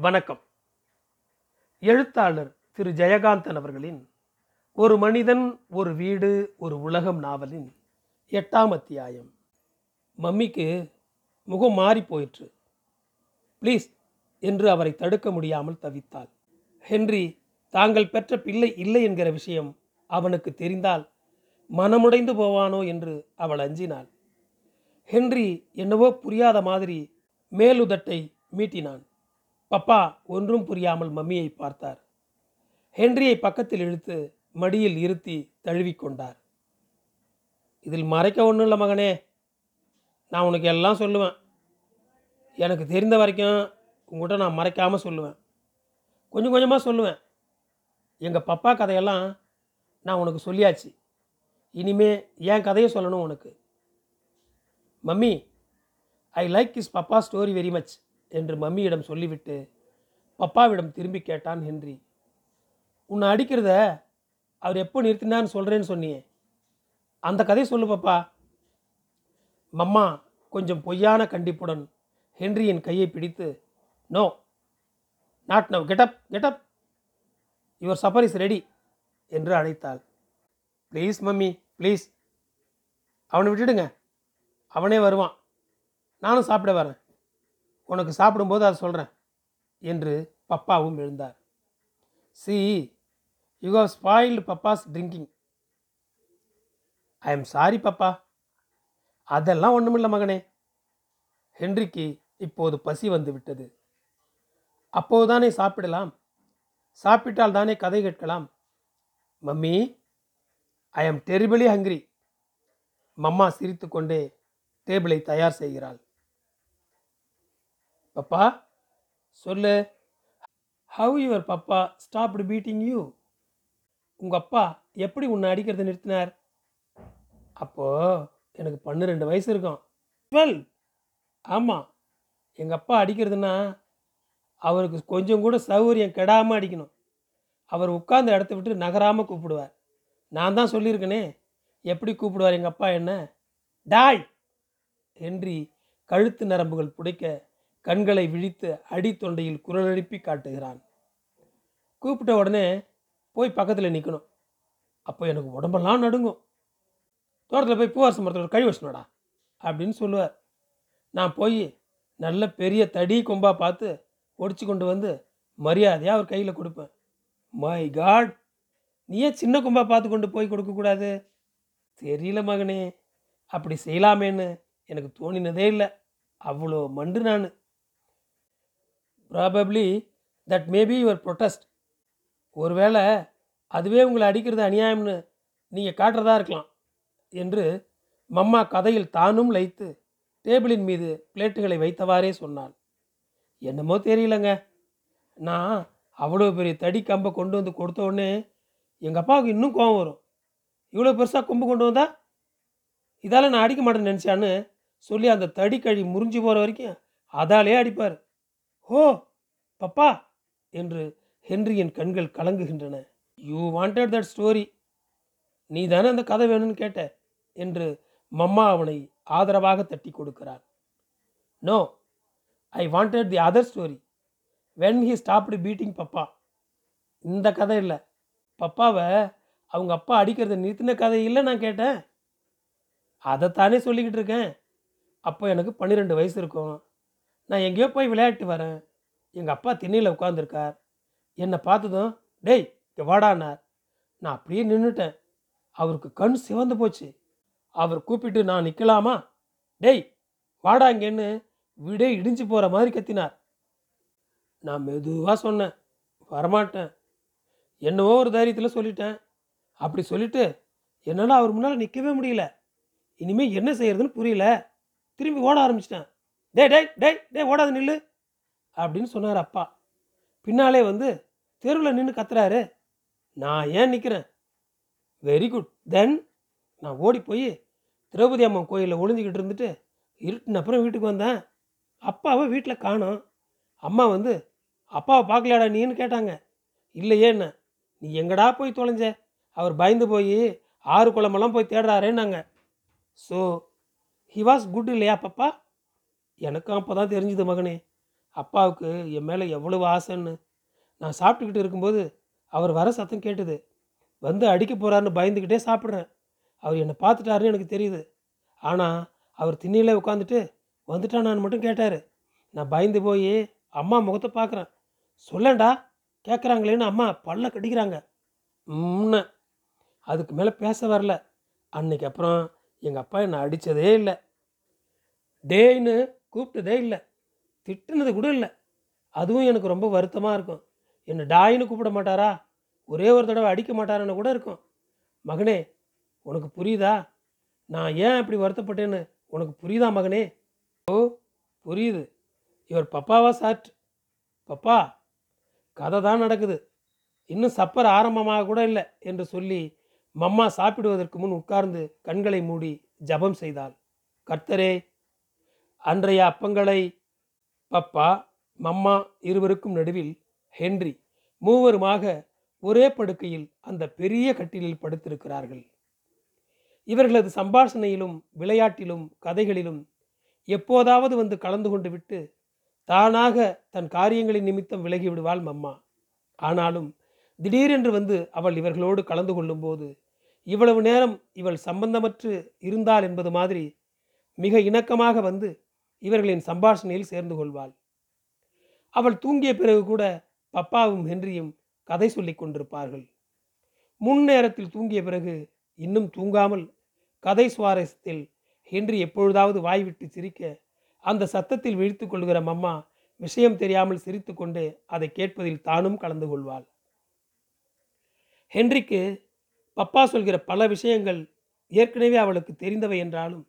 வணக்கம். எழுத்தாளர் திரு ஜெயகாந்தன் அவர்களின் ஒரு மனிதன் ஒரு வீடு ஒரு உலகம் நாவலின் எட்டாம் அத்தியாயம். மம்மிக்கு முகம் மாறி போயிற்று. ப்ளீஸ் என்று அவரை தடுக்க முடியாமல் தவித்தாள். ஹென்றி தாங்கள் பெற்ற பிள்ளை இல்லை என்கிற விஷயம் அவனுக்கு தெரிந்தால் மனமுடைந்து போவானோ என்று அவள் அஞ்சினாள். ஹென்றி என்னவோ புரியாத மாதிரி மேலுதட்டை மீட்டினான். பப்பா ஒன்றும் புரியாமல் மம்மியை பார்த்தார். ஹென்ரியை பக்கத்தில் இழுத்து மடியில் இருத்தி தழுவிக்கொண்டார் இதில் மறைக்க ஒன்றும் இல்லை மகனே. நான் உனக்கு எல்லாம் சொல்லுவேன். எனக்கு தெரிந்த வரைக்கும் உங்கள்கிட்ட நான் மறைக்காமல் சொல்லுவேன். கொஞ்சம் கொஞ்சமாக சொல்லுவேன். எங்கள் பப்பா கதையெல்லாம் நான் உனக்கு சொல்லியாச்சு. இனிமே என் கதையை சொல்லணும் உனக்கு. Mummy I like is papa story very much என்று மம்மியிடம் சொல்லிவிட்டு பப்பாவிடம் திரும்பி கேட்டான் ஹென்றி உன்னை அடிக்கிறத அவர் எப்போ நிறுத்தினான்னு சொல்கிறேன்னு சொன்னியே. அந்த கதையை சொல்லு பாப்பா. மம்மா கொஞ்சம் பொய்யான கண்டிப்புடன் ஹென்ரியின் கையை பிடித்து no not now get up get up your supper is ready என்று அழைத்தாள். ப்ளீஸ் மம்மி ப்ளீஸ் அவனை விட்டுடுங்க. அவனே வருவான். நானும் சாப்பிட வரேன். உனக்கு சாப்பிடும்போது அதை சொல்கிறேன் என்று பப்பாவும் எழுந்தார். See you have spoiled papa's drinking I am sorry papa அதெல்லாம் ஒன்றுமில்ல மகனே. ஹென்றிக்கு இப்போது பசி வந்து விட்டது. அப்போதுதானே சாப்பிடலாம். சாப்பிட்டால் தானே கதை கேட்கலாம். Mummy I am terribly hungry mamma சிரித்துக்கொண்டே டேபிளை தயார் செய்கிறாள். பப்பா சொல்லு. How your papa stopped beating you உங்கள் அப்பா எப்படி உன்னை அடிக்கிறத நிறுத்தினார்? அப்போது எனக்கு பன்னிரெண்டு வயசு இருக்கும். டுவெல் ஆமாம் எங்கள் அப்பா அடிக்கிறதுனா அவருக்கு கொஞ்சம் கூட சௌகரியம் கெடாமல் அடிக்கணும். அவர் உட்கார்ந்த இடத்த விட்டு நகராமல் கூப்பிடுவார். நான் தான் சொல்லியிருக்கேனே எப்படி கூப்பிடுவார் எங்கள் அப்பா என்ன? டாய்! ஹென்றி கழுத்து நரம்புகள் புடைக்க கண்களை விழித்து அடி தொண்டையில் குரல் எழுப்பி காட்டுகிறான். கூப்பிட்ட உடனே போய் பக்கத்தில் நிற்கணும் அப்போ எனக்கு உடம்பெல்லாம் நடுங்கும். தோட்டத்தில் போய் பூவாரச மரத்தோட கழி வச்சனோடா அப்படின்னு சொல்லுவார். நான் போய் நல்ல பெரிய தடி கொம்பா பார்த்து ஒடிச்சு கொண்டு வந்து மரியாதையாக அவர் கையில் கொடுப்பேன். மை காட் நீ ஏன் சின்ன கொம்பா பார்த்து கொண்டு போய் கொடுக்கக்கூடாது தெரியல மகனே அப்படி செய்யலாமேன்னு எனக்கு தோணினதே இல்லை. அவ்வளோ மண்டு நான். Probably that maybe your protest ஒருவேளை அதுவே உங்களை அடிக்கிறது அநியாயம்னு நீங்கள் காட்டுறதா இருக்கலாம் என்று மம்மா கதையில் தானும் லைத்து டேபிளின் மீது பிளேட்டுகளை வைத்தவாறே சொன்னாள். என்னமோ தெரியலங்க. நான் அவ்வளோ பெரிய தடி கம்பை கொண்டு வந்து கொடுத்த உடனே எங்கள் அப்பாவுக்கு இன்னும் கோவம் வரும். இவ்வளோ பெருசாக கொம்பு கொண்டு வந்தா? இதால் நான் அடிக்க மாட்டேன்னு நினச்சான்னு சொல்லி அந்த தடி கழி முறிஞ்சு போகிற வரைக்கும் அதாலே அடிப்பார். ஓ பப்பா என்று ஹென்ரியின் கண்கள் கலங்குகின்றன. யூ வாண்டட் தட் ஸ்டோரி நீ தானே அந்த கதை வேணும்னு கேட்ட என்று மம்மா அவனை ஆதரவாக தட்டி கொடுக்கிறார். No I wanted the other story when he stopped beating papa. இந்த கதை இல்லை. பப்பாவை அவங்க அப்பா அடிக்கிறத நிறுத்தின கதை இல்லை நான் கேட்டேன். அதைத்தானே சொல்லிக்கிட்டு இருக்கேன். அப்போ எனக்கு பன்னிரெண்டு வயசு இருக்கும். நான் எங்கேயோ போய் விளையாட்டு வரேன். எங்கள் அப்பா திண்ணையில் உட்காந்துருக்கார் என்னை பார்த்ததும் டேய் இங்கே வாடானார் நான் அப்படியே நின்றுட்டேன் அவருக்கு கண் சிவந்து போச்சு. அவர் கூப்பிட்டு நான் நிற்கலாமா டேய் வாடா இங்கேன்னு வீடே இடிஞ்சு போகிற மாதிரி கத்தினார். நான் மெதுவாக சொன்னேன். வரமாட்டேன். என்னவோ ஒரு தைரியத்தில் சொல்லிட்டேன். அப்படி சொல்லிட்டு என்னால் அவர் முன்னால் நிற்கவே முடியல. இனிமேல் என்ன செய்யறதுன்னு புரியல. திரும்பி ஓட ஆரம்பிச்சிட்டேன். டேய் டேய் டேய் டேய் ஓடாது நில்லு. அப்படின்னு சொன்னார் அப்பா. பின்னாலே வந்து தெருவில் நின்று கத்துறாரு. நான் ஏன் நிற்கிறேன் வெரி குட் தென் நான் ஓடி போய் திரௌபதி அம்மன் கோயிலில் ஒளிஞ்சிக்கிட்டு இருந்துட்டு இருட்டின அப்புறம் வீட்டுக்கு வந்தேன். அப்பாவை வீட்டில் காணும். அம்மா வந்து அப்பாவை பார்க்கலையாடா நீன்னு? கேட்டாங்க. இல்லையேண்ண நீ எங்கடா போய் தொலைஞ்ச? அவர் பயந்து போய் ஆறு குளமெல்லாம் போய் தேடுறாரேன்னாங்க. ஸோ ஹி வாஸ் குட் இல்லையா பப்பா? எனக்கும் அப்போ தான் தெரிஞ்சுது மகனே அப்பாவுக்கு என் மேலே எவ்வளவு ஆசைன்னு. நான் சாப்பிட்டுக்கிட்டு இருக்கும்போது அவர் வர சத்தம் கேட்டுது. வந்து அடிக்க போகிறாருன்னு பயந்துக்கிட்டே சாப்பிட்றேன். அவர் என்னை பார்த்துட்டாருன்னு எனக்கு தெரியுது. ஆனால் அவர் திண்ணையில உட்காந்துட்டு வந்துட்டானான்னு மட்டும் கேட்டார். நான் பயந்து போய் அம்மா முகத்தை பார்க்குறேன். சொல்லேன்டா கேட்குறாங்களேன்னு அம்மா பல்ல கடிக்கிறாங்க. முன்ன அதுக்கு மேலே பேச வரல. அன்னைக்கு அப்புறம் எங்கள் அப்பா என்னை அடித்ததே இல்லை. டேன்னு கூப்பிட்டதே இல்லை. திட்டுனது கூட இல்லை. அதுவும் எனக்கு ரொம்ப வருத்தமாக இருக்கும். என்னை டாயின்னு கூப்பிட மாட்டாரா? ஒரே ஒரு தடவை அடிக்க மாட்டாருன்னு கூட இருக்கும். மகனே உனக்கு புரியுதா? நான் ஏன் இப்படி வருத்தப்பட்டேன்னு உனக்கு புரியுதா மகனே? ஓ புரியுது. இவர் பப்பாவா சாட் பப்பா கதை தான் நடக்குது. இன்னும் சப்பர் ஆரம்பமாக கூட இல்லை என்று சொல்லி மம்மா சாப்பிடுவதற்கு முன் உட்கார்ந்து கண்களை மூடி ஜெபம் செய்தாள். கர்த்தரே அன்றைய அப்பங்களை பப்பா மம்மா இருவருக்கும் நடுவில் ஹென்றி மூவருமாக ஒரே படுக்கையில் அந்த பெரிய கட்டிலில் படுத்திருக்கிறார்கள். இவர்களது சம்பாஷணையிலும் விளையாட்டிலும் கதைகளிலும் எப்போதாவது வந்து கலந்து கொண்டு விட்டு தானாக தன் காரியங்களின் நிமித்தம் விலகி விடுவாள் மம்மா. ஆனாலும் திடீரென்று வந்து அவள் இவர்களோடு கலந்து கொள்ளும்போது இவ்வளவு நேரம் இவள் சம்பந்தமற்று இருந்தாள் என்பது மாதிரி மிக இணக்கமாக வந்து இவர்களின் சம்பாஷணையில் சேர்ந்து கொள்வாள். அவள் தூங்கிய பிறகு கூட பப்பாவும் ஹென்ரியும் கதை சொல்லிக் கொண்டிருப்பார்கள். முன் நேரத்தில் தூங்கிய பிறகு இன்னும் தூங்காமல் கதை சுவாரஸ்யத்தில் ஹென்றி எப்பொழுதாவது வாய்விட்டு சிரிக்க அந்த சத்தத்தில் விழித்து கொள்கிற மம்மா விஷயம் தெரியாமல் சிரித்துக்கொண்டே அதை கேட்பதில் தானும் கலந்து கொள்வாள். ஹென்றிக்கு பப்பா சொல்கிற பல விஷயங்கள் ஏற்கனவே அவளுக்கு தெரிந்தவை என்றாலும்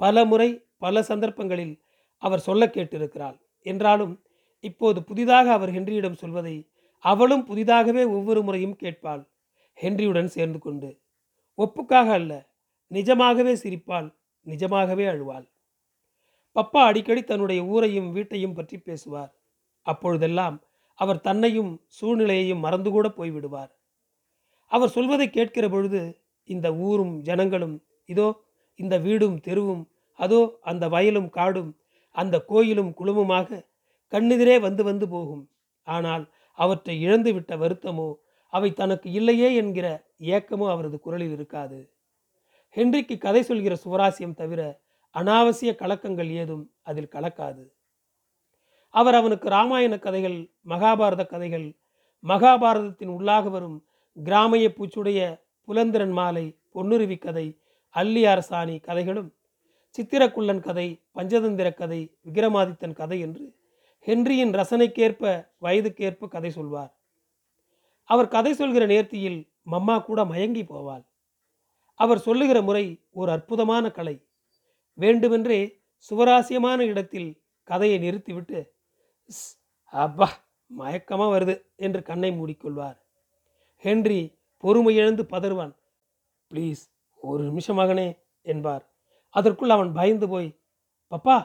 பல முறை பல சந்தர்ப்பங்களில் அவர் சொல்ல கேட்டிருக்கிறாள். என்றாலும் இப்போது புதிதாக அவர் ஹென்ரியிடம் சொல்வதை அவளும் புதிதாகவே ஒவ்வொரு முறையும் கேட்பாள். ஹென்ரியுடன் சேர்ந்து கொண்டு ஒப்புக்காக அல்ல நிஜமாகவே சிரிப்பாள் நிஜமாகவே அழுவாள். பப்பா அடிக்கடி தன்னுடைய ஊரையும் வீட்டையும் பற்றி பேசுவார். அப்பொழுதெல்லாம் அவர் தன்னையும் சூழ்நிலையையும் மறந்து கூட போய்விடுவார் அவர் சொல்வதை கேட்கிற பொழுது இந்த ஊரும் ஜனங்களும் இதோ இந்த வீடும் தெருவும் அதோ அந்த வயலும் காடும் அந்த கோயிலும் குழுமமாக கண்ணெதிரே வந்து வந்து போகும். ஆனால் அவற்றை இழந்துவிட்ட வருத்தமோ அவை தனக்கு இல்லையே என்கிற ஏக்கமோ அவரது குரலில் இருக்காது. ஹென்றிக்கு கதை சொல்கிற சுவராசியம் தவிர அனாவசிய கலக்கங்கள் ஏதும் அதில் கலக்காது. அவர் அவனுக்கு ராமாயண கதைகள் மகாபாரத கதைகள் மகாபாரதத்தின் உள்ளாக வரும் கிராமைய பூச்சுடைய புலந்திரன் மாலை பொன்னுருவி கதை அல்லி அரசாணி கதைகளும் சித்திரக்குள்ளன் கதை பஞ்சதந்திர கதை விக்ரமாதித்தன் கதை என்று ஹென்ரியின் ரசனைக்கேற்ப வயதுக்கேற்ப கதை சொல்வார். அவர் கதை சொல்கிற நேர்த்தியில் மம்மா கூட மயங்கி போவாள். அவர் சொல்லுகிற முறை ஒரு அற்புதமான கலை. வேண்டுமென்றே சுவராசியமான இடத்தில் கதையை நிறுத்திவிட்டு "ஸ், அப்பா மயக்கமாக வருது என்று கண்ணை மூடிக்கொள்வார். ஹென்றி பொறுமை இழந்து பதறுவான். ப்ளீஸ் ஒரு நிமிஷமாகனே என்பார். அதற்குள் அவன் பயந்து போய் பப்பா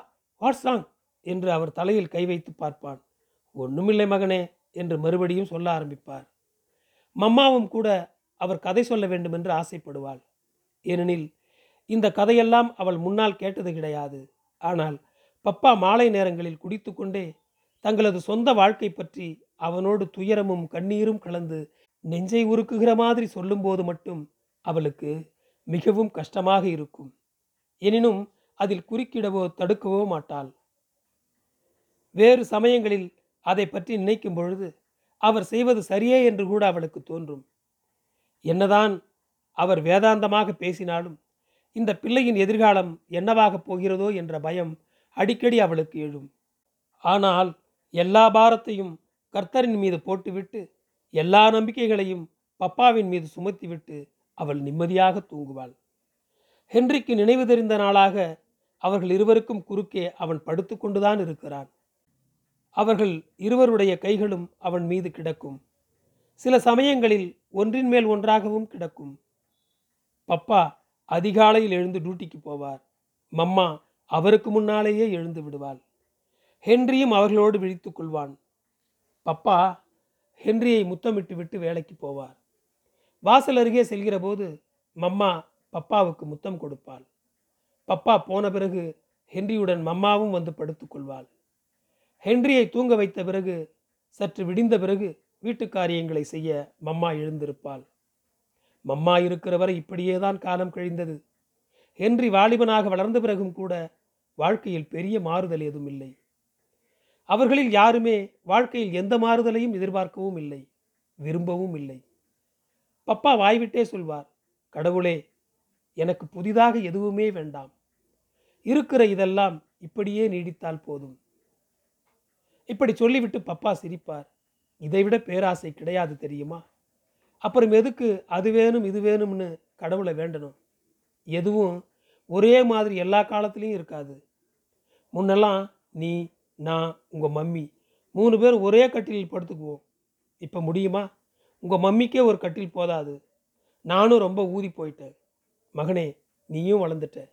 வாட்ஸ் ராங் என்று அவர் தலையில் கை வைத்து பார்ப்பான். ஒன்றுமில்லை மகனே என்று மறுபடியும் சொல்ல ஆரம்பிப்பார். மம்மாவும் கூட அவர் கதை சொல்ல வேண்டும் என்று ஆசைப்படுவாள். ஏனெனில் இந்த கதையெல்லாம் அவள் முன்னால் கேட்டது கிடையாது. ஆனால் பப்பா மாலை நேரங்களில் குடித்துக்கொண்டே தங்களது சொந்த வாழ்க்கை பற்றி அவனோடு துயரமும் கண்ணீரும் கலந்து நெஞ்சை உருக்குகிற மாதிரி சொல்லும்போது மட்டும் அவளுக்கு மிகவும் கஷ்டமாக இருக்கும். எனினும் அதில் குறுக்கிடவோ தடுக்கவோ மாட்டாள். வேறு சமயங்களில் அதை பற்றி நினைக்கும் பொழுது அவர் செய்வது சரியே என்று கூட அவளுக்கு தோன்றும். என்னதான் அவர் வேதாந்தமாக பேசினாலும் இந்த பிள்ளையின் எதிர்காலம் என்னவாகப் போகிறதோ என்ற பயம் அடிக்கடி அவளுக்கு எழும். ஆனால் எல்லா பாரத்தையும் கர்த்தரின் மீது போட்டுவிட்டு எல்லா நம்பிக்கைகளையும் பப்பாவின் மீது சுமத்திவிட்டு அவள் நிம்மதியாக தூங்குவாள். ஹென்றிக்கு நினைவு தெரிந்த நாளாக அவர்கள் இருவருக்கும் குறுக்கே அவன் படுத்து கொண்டுதான் இருக்கிறான். அவர்கள் இருவருடைய கைகளும் அவன் மீது கிடக்கும். சில சமயங்களில் ஒன்றின் மேல் ஒன்றாகவும் கிடக்கும். பப்பா அதிகாலையில் எழுந்து டியூட்டிக்கு போவார். மம்மா அவருக்கு முன்னாலேயே எழுந்து விடுவாள். ஹென்ரியும் அவர்களோடு விழித்துக் கொள்வான். பப்பா ஹென்ரியை முத்தமிட்டு விட்டு வேலைக்கு போவார். வாசல் அருகே செல்கிற போது மம்மா பப்பாவுக்கு முத்தம் கொடுப்பாள். பப்பா போன பிறகு ஹென்ரியுடன் மம்மாவும் வந்து படுத்துக்கொள்வாள். ஹென்ரியை தூங்க வைத்த பிறகு சற்று விடிந்த பிறகு வீட்டு காரியங்களை செய்ய மம்மா எழுந்திருப்பாள். மம்மா இருக்கிற வரை இப்படியே தான் காலம் கழிந்தது. ஹென்றி வாலிபனாக வளர்ந்த பிறகும் கூட வாழ்க்கையில் பெரிய மாறுதல் ஏதும் இல்லை. அவர்களில் யாருமே வாழ்க்கையில் எந்த மாறுதலையும் எதிர்பார்க்கவும் இல்லை விரும்பவும் இல்லை. பப்பா வாய்விட்டே சொல்வார் கடவுளே எனக்கு புதிதாக எதுவுமே வேண்டாம். இருக்கிற இதெல்லாம் இப்படியே நீடித்தால் போதும். இப்படி சொல்லிவிட்டு பப்பா சிரிப்பார். இதைவிட பேராசை கிடையாது தெரியுமா? அப்புறம் எதுக்கு அது வேணும் இது வேணும்னு கடவுளை வேண்டணும்? எதுவும் ஒரே மாதிரி எல்லா காலத்துலேயும் இருக்காது. முன்னெல்லாம் நீ நான் உங்கள் மம்மி மூணு பேர் ஒரே கட்டிலில் படுத்துக்குவோம். இப்போ முடியுமா? உங்கள் மம்மிக்கே ஒரு கட்டில் போதாது. நானும் ரொம்ப ஊதி போயிட்டேன். மகனே நீயும் வளர்ந்துட்ட.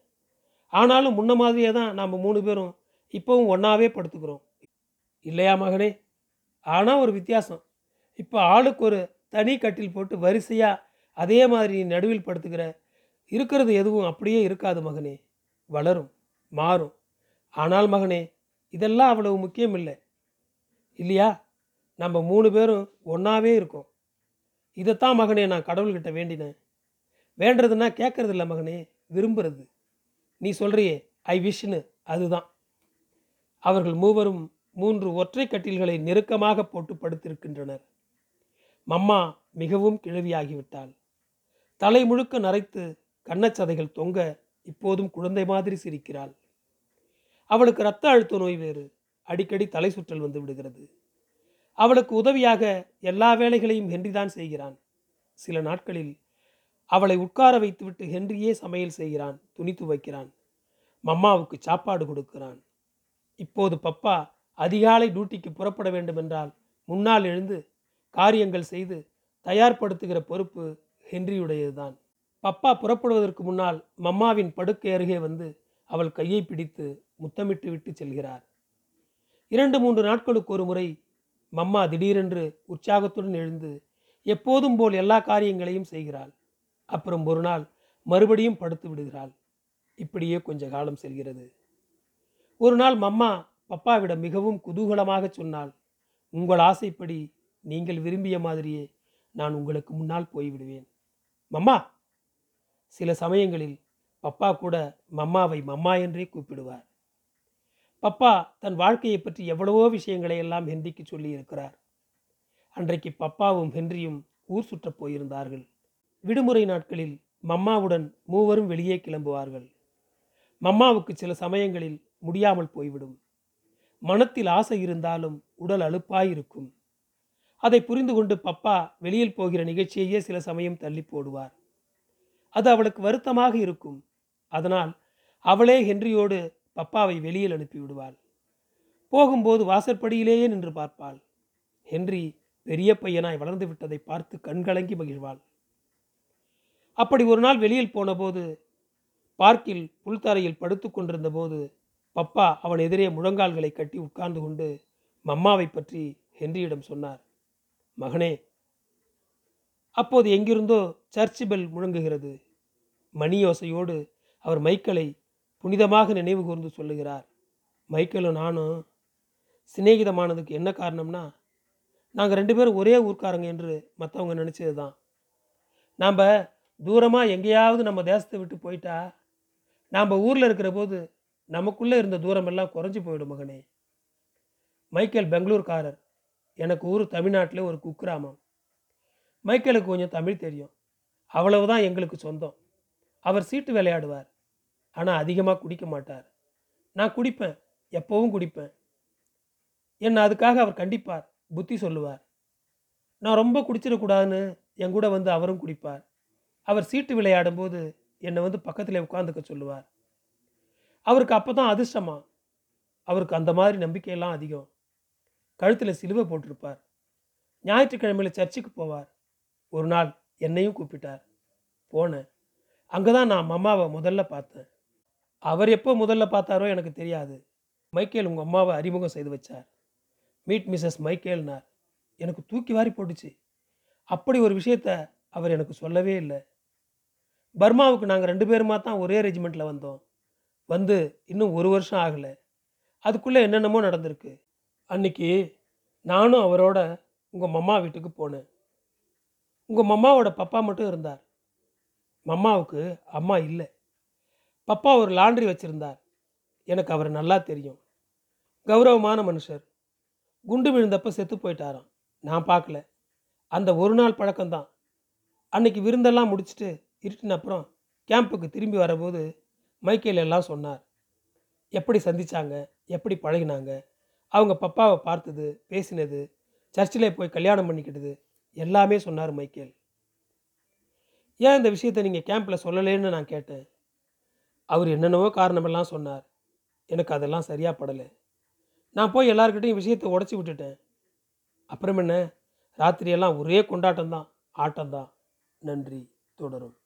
ஆனாலும் முன்ன மாதிரியே தான் நாம் மூணு பேரும் இப்போவும் ஒன்றாவே படுத்துக்கிறோம். இல்லையா மகனே? ஆனால் ஒரு வித்தியாசம். இப்போ ஆளுக்கு ஒரு தனி கட்டில் போட்டு வரிசையாக அதே மாதிரி நடுவில் படுத்துக்கிற இருக்கிறது எதுவும் அப்படியே இருக்காது மகனே. வளரும் மாறும். ஆனால் மகனே இதெல்லாம் அவ்வளவு முக்கியம் இல்லை. இல்லையா? நம்ம மூணு பேரும் ஒன்றாவே இருக்கோம். இதைத்தான் மகனே நான் கடவுள்கிட்ட வேண்டினேன். வேண்டுறதுன்னா கேட்கறது இல்லை மகனே விரும்புறது. நீ சொல்றியே ஐ விஷ்னு அதுதான். அவர்கள் மூவரும் மூன்று ஒற்றை கட்டில்களை நெருக்கமாக போட்டு படுத்திருக்கின்றனர். மம்மா மிகவும் கிழவியாகிவிட்டாள். தலை முழுக்க நரைத்து கண்ணச்சதைகள் தொங்க இப்போதும் குழந்தை மாதிரி சிரிக்கிறாள். அவளுக்கு இரத்த அழுத்த நோய் வேறு. அடிக்கடி தலை சுற்றல் வந்து விடுகிறது. அவளுக்கு உதவியாக எல்லா வேலைகளையும் ஹென்றி தான் செய்கிறான். சில நாட்களில் அவளை உட்கார வைத்துவிட்டு ஹென்ரியே சமையல் செய்கிறான் துணி துவைக்கிறான் மம்மாவுக்கு சாப்பாடு கொடுக்கிறான். இப்போது பப்பா அதிகாலை டியூட்டிக்கு புறப்பட வேண்டுமென்றால் முன்னால் எழுந்து காரியங்கள் செய்து தயார்படுத்துகிற பொறுப்பு ஹென்ரியுடையதுதான். பப்பா புறப்படுவதற்கு முன்னால் மம்மாவின் படுக்கை அருகே வந்து அவள் கையை பிடித்து முத்தமிட்டு விட்டு செல்கிறார். இரண்டு மூன்று நாட்களுக்கு ஒரு முறை மம்மா திடீரென்று உற்சாகத்துடன் எழுந்து எப்போதும் போல் எல்லா காரியங்களையும் செய்கிறாள். அப்புறம் ஒரு நாள் மறுபடியும் படுத்து விடுகிறாள். இப்படியே கொஞ்ச காலம் செல்கிறது. ஒரு நாள் மம்மா பப்பாவிடம் மிகவும் குதூகலமாக சொன்னாள். உங்கள் ஆசைப்படி நீங்கள் விரும்பிய மாதிரியே நான் உங்களுக்கு முன்னால் போய்விடுவேன். மம்மா! சில சமயங்களில் பப்பா கூட மம்மாவை மம்மா என்றே கூப்பிடுவார். பப்பா தன் வாழ்க்கையை பற்றி எவ்வளவோ விஷயங்களை எல்லாம் ஹென்றிக்கு சொல்லி இருக்கிறார் அன்றைக்கு பப்பாவும் ஹென்ரியும் ஊர் சுற்றப் போயிருந்தார்கள். விடுமுறை நாட்களில் மம்மாவுடன் மூவரும் வெளியே கிளம்புவார்கள். மம்மாவுக்கு சில சமயங்களில் முடியாமல் போய்விடும். மனத்தில் ஆசை இருந்தாலும் உடல் அழுப்பாயிருக்கும் அதை புரிந்து கொண்டு பப்பா வெளியில் போகிற நிகழ்ச்சியையே சில சமயம் தள்ளி போடுவார். அது அவளுக்கு வருத்தமாக இருக்கும். அதனால் அவளே ஹென்ரியோடு பப்பாவை வெளியில் அனுப்பிவிடுவாள். போகும்போது வாசற்படியிலேயே நின்று பார்ப்பாள். ஹென்றி பெரிய பையனாய் வளர்ந்து விட்டதை பார்த்து கண்கலங்கி மகிழ்வாள். அப்படி ஒரு நாள் வெளியில் போனபோது பார்க்கில் புல்தரையில் படுத்து கொண்டிருந்த போது பப்பா அவன் எதிரே முழங்கால்களை கட்டி உட்கார்ந்து கொண்டு மம்மாவை பற்றி ஹென்ரியிடம் சொன்னார். மகனே அப்போது எங்கிருந்தோ சர்ச் பெல் முழங்குகிறது. மணியோசையோடு அவர் மைக்கேலை புனிதமாக நினைவு கூர்ந்து சொல்லுகிறார். மைக்கேலும் நானும் சிநேகிதமானதுக்கு என்ன காரணம்னா நாங்கள் ரெண்டு பேரும் ஒரே ஊர்க்காரங்க என்று மற்றவங்க நினச்சது தான் நாம் தூரமாக எங்கேயாவது நம்ம தேசத்தை விட்டு போயிட்டா நாம் ஊரில் இருக்கிற போது நமக்குள்ளே இருந்த தூரமெல்லாம் குறைஞ்சி போயிடும் மகனே. மைக்கேல் பெங்களூர்காரர். எனக்கு ஊர் தமிழ்நாட்டில் ஒரு குக்கிராமம். மைக்கேலுக்கு கொஞ்சம் தமிழ் தெரியும். அவ்வளவு தான் எங்களுக்கு சொந்தம். அவர் சீட்டு விளையாடுவார். ஆனால் அதிகமாக குடிக்க மாட்டார். நான் குடிப்பேன். எப்போவும் குடிப்பேன். என்னை அதுக்காக அவர் கண்டிப்பார். புத்தி சொல்லுவார். நான் ரொம்ப குடிச்சிடக்கூடாதுன்னு என் கூட வந்து அவரும் குடிப்பார். அவர் சீட்டு விளையாடும்போது என்னை வந்து பக்கத்தில் உட்காந்துக்க சொல்லுவார். அவருக்கு அப்போ தான் அதிர்ஷ்டமா? அவருக்கு அந்த மாதிரி நம்பிக்கையெல்லாம் அதிகம். கழுத்தில் சிலுவை போட்டிருப்பார். ஞாயிற்றுக்கிழமையில் சர்ச்சுக்கு போவார். ஒரு நாள் என்னையும் கூப்பிட்டார். போனேன். அங்கே தான் நான் அம்மாவை முதல்ல பார்த்தேன். அவர் எப்போ முதல்ல பார்த்தாரோ எனக்கு தெரியாது. மைக்கேல் உங்கள் அம்மாவை அறிமுகம் செய்து வச்சார். மீட் மிஸ்ஸஸ் மைக்கேல்னார். எனக்கு தூக்கி வாரி போட்டுச்சு. அப்படி ஒரு விஷயத்த அவர் எனக்கு சொல்லவே இல்லை. பர்மாவுக்கு நாங்கள் ரெண்டு பேருமா தான் ஒரே ரெஜிமெண்ட்டில் வந்தோம். வந்து இன்னும் ஒரு வருஷம் ஆகலை. அதுக்குள்ளே என்னென்னமோ நடந்திருக்கு. அன்னைக்கு நானும் அவரோட உங்கள் மம்மா வீட்டுக்கு போனேன். உங்கள் மம்மாவோட பப்பா மட்டும் இருந்தார். மம்மாவுக்கு அம்மா இல்லை. பப்பா ஒரு லாண்ட்ரி வச்சுருந்தார். எனக்கு அவர் நல்லா தெரியும். கௌரவமான மனுஷர். குண்டு விழுந்தப்ப செத்து போயிட்டாராம். நான் பார்க்கல. அந்த ஒரு நாள் பழக்கம்தான். அன்னைக்கு விருந்தெல்லாம் முடிச்சுட்டு இருட்டின அப்புறம் கேம்புக்கு திரும்பி வரபோது மைக்கேல் எல்லாம் சொன்னார். எப்படி சந்திச்சாங்க? எப்படி பழகினாங்க? அவங்க பப்பாவை பார்த்தது பேசினது சர்ச்சில் போய் கல்யாணம் பண்ணிக்கிட்டது எல்லாமே சொன்னார் மைக்கேல். ஏன் இந்த விஷயத்தை நீங்கள் கேம்பில் சொல்லலேன்னு நான் கேட்டேன். அவர் என்னென்னவோ காரணமெல்லாம் சொன்னார். எனக்கு அதெல்லாம் சரியாக படலை. நான் போய் எல்லாருக்கிட்டையும் விஷயத்தை உடச்சி விட்டுட்டேன். அப்புறம் என்ன? ராத்திரியெல்லாம் ஒரே கொண்டாட்டம் தான் ஆட்டம் தான் நன்றி தொடரும்.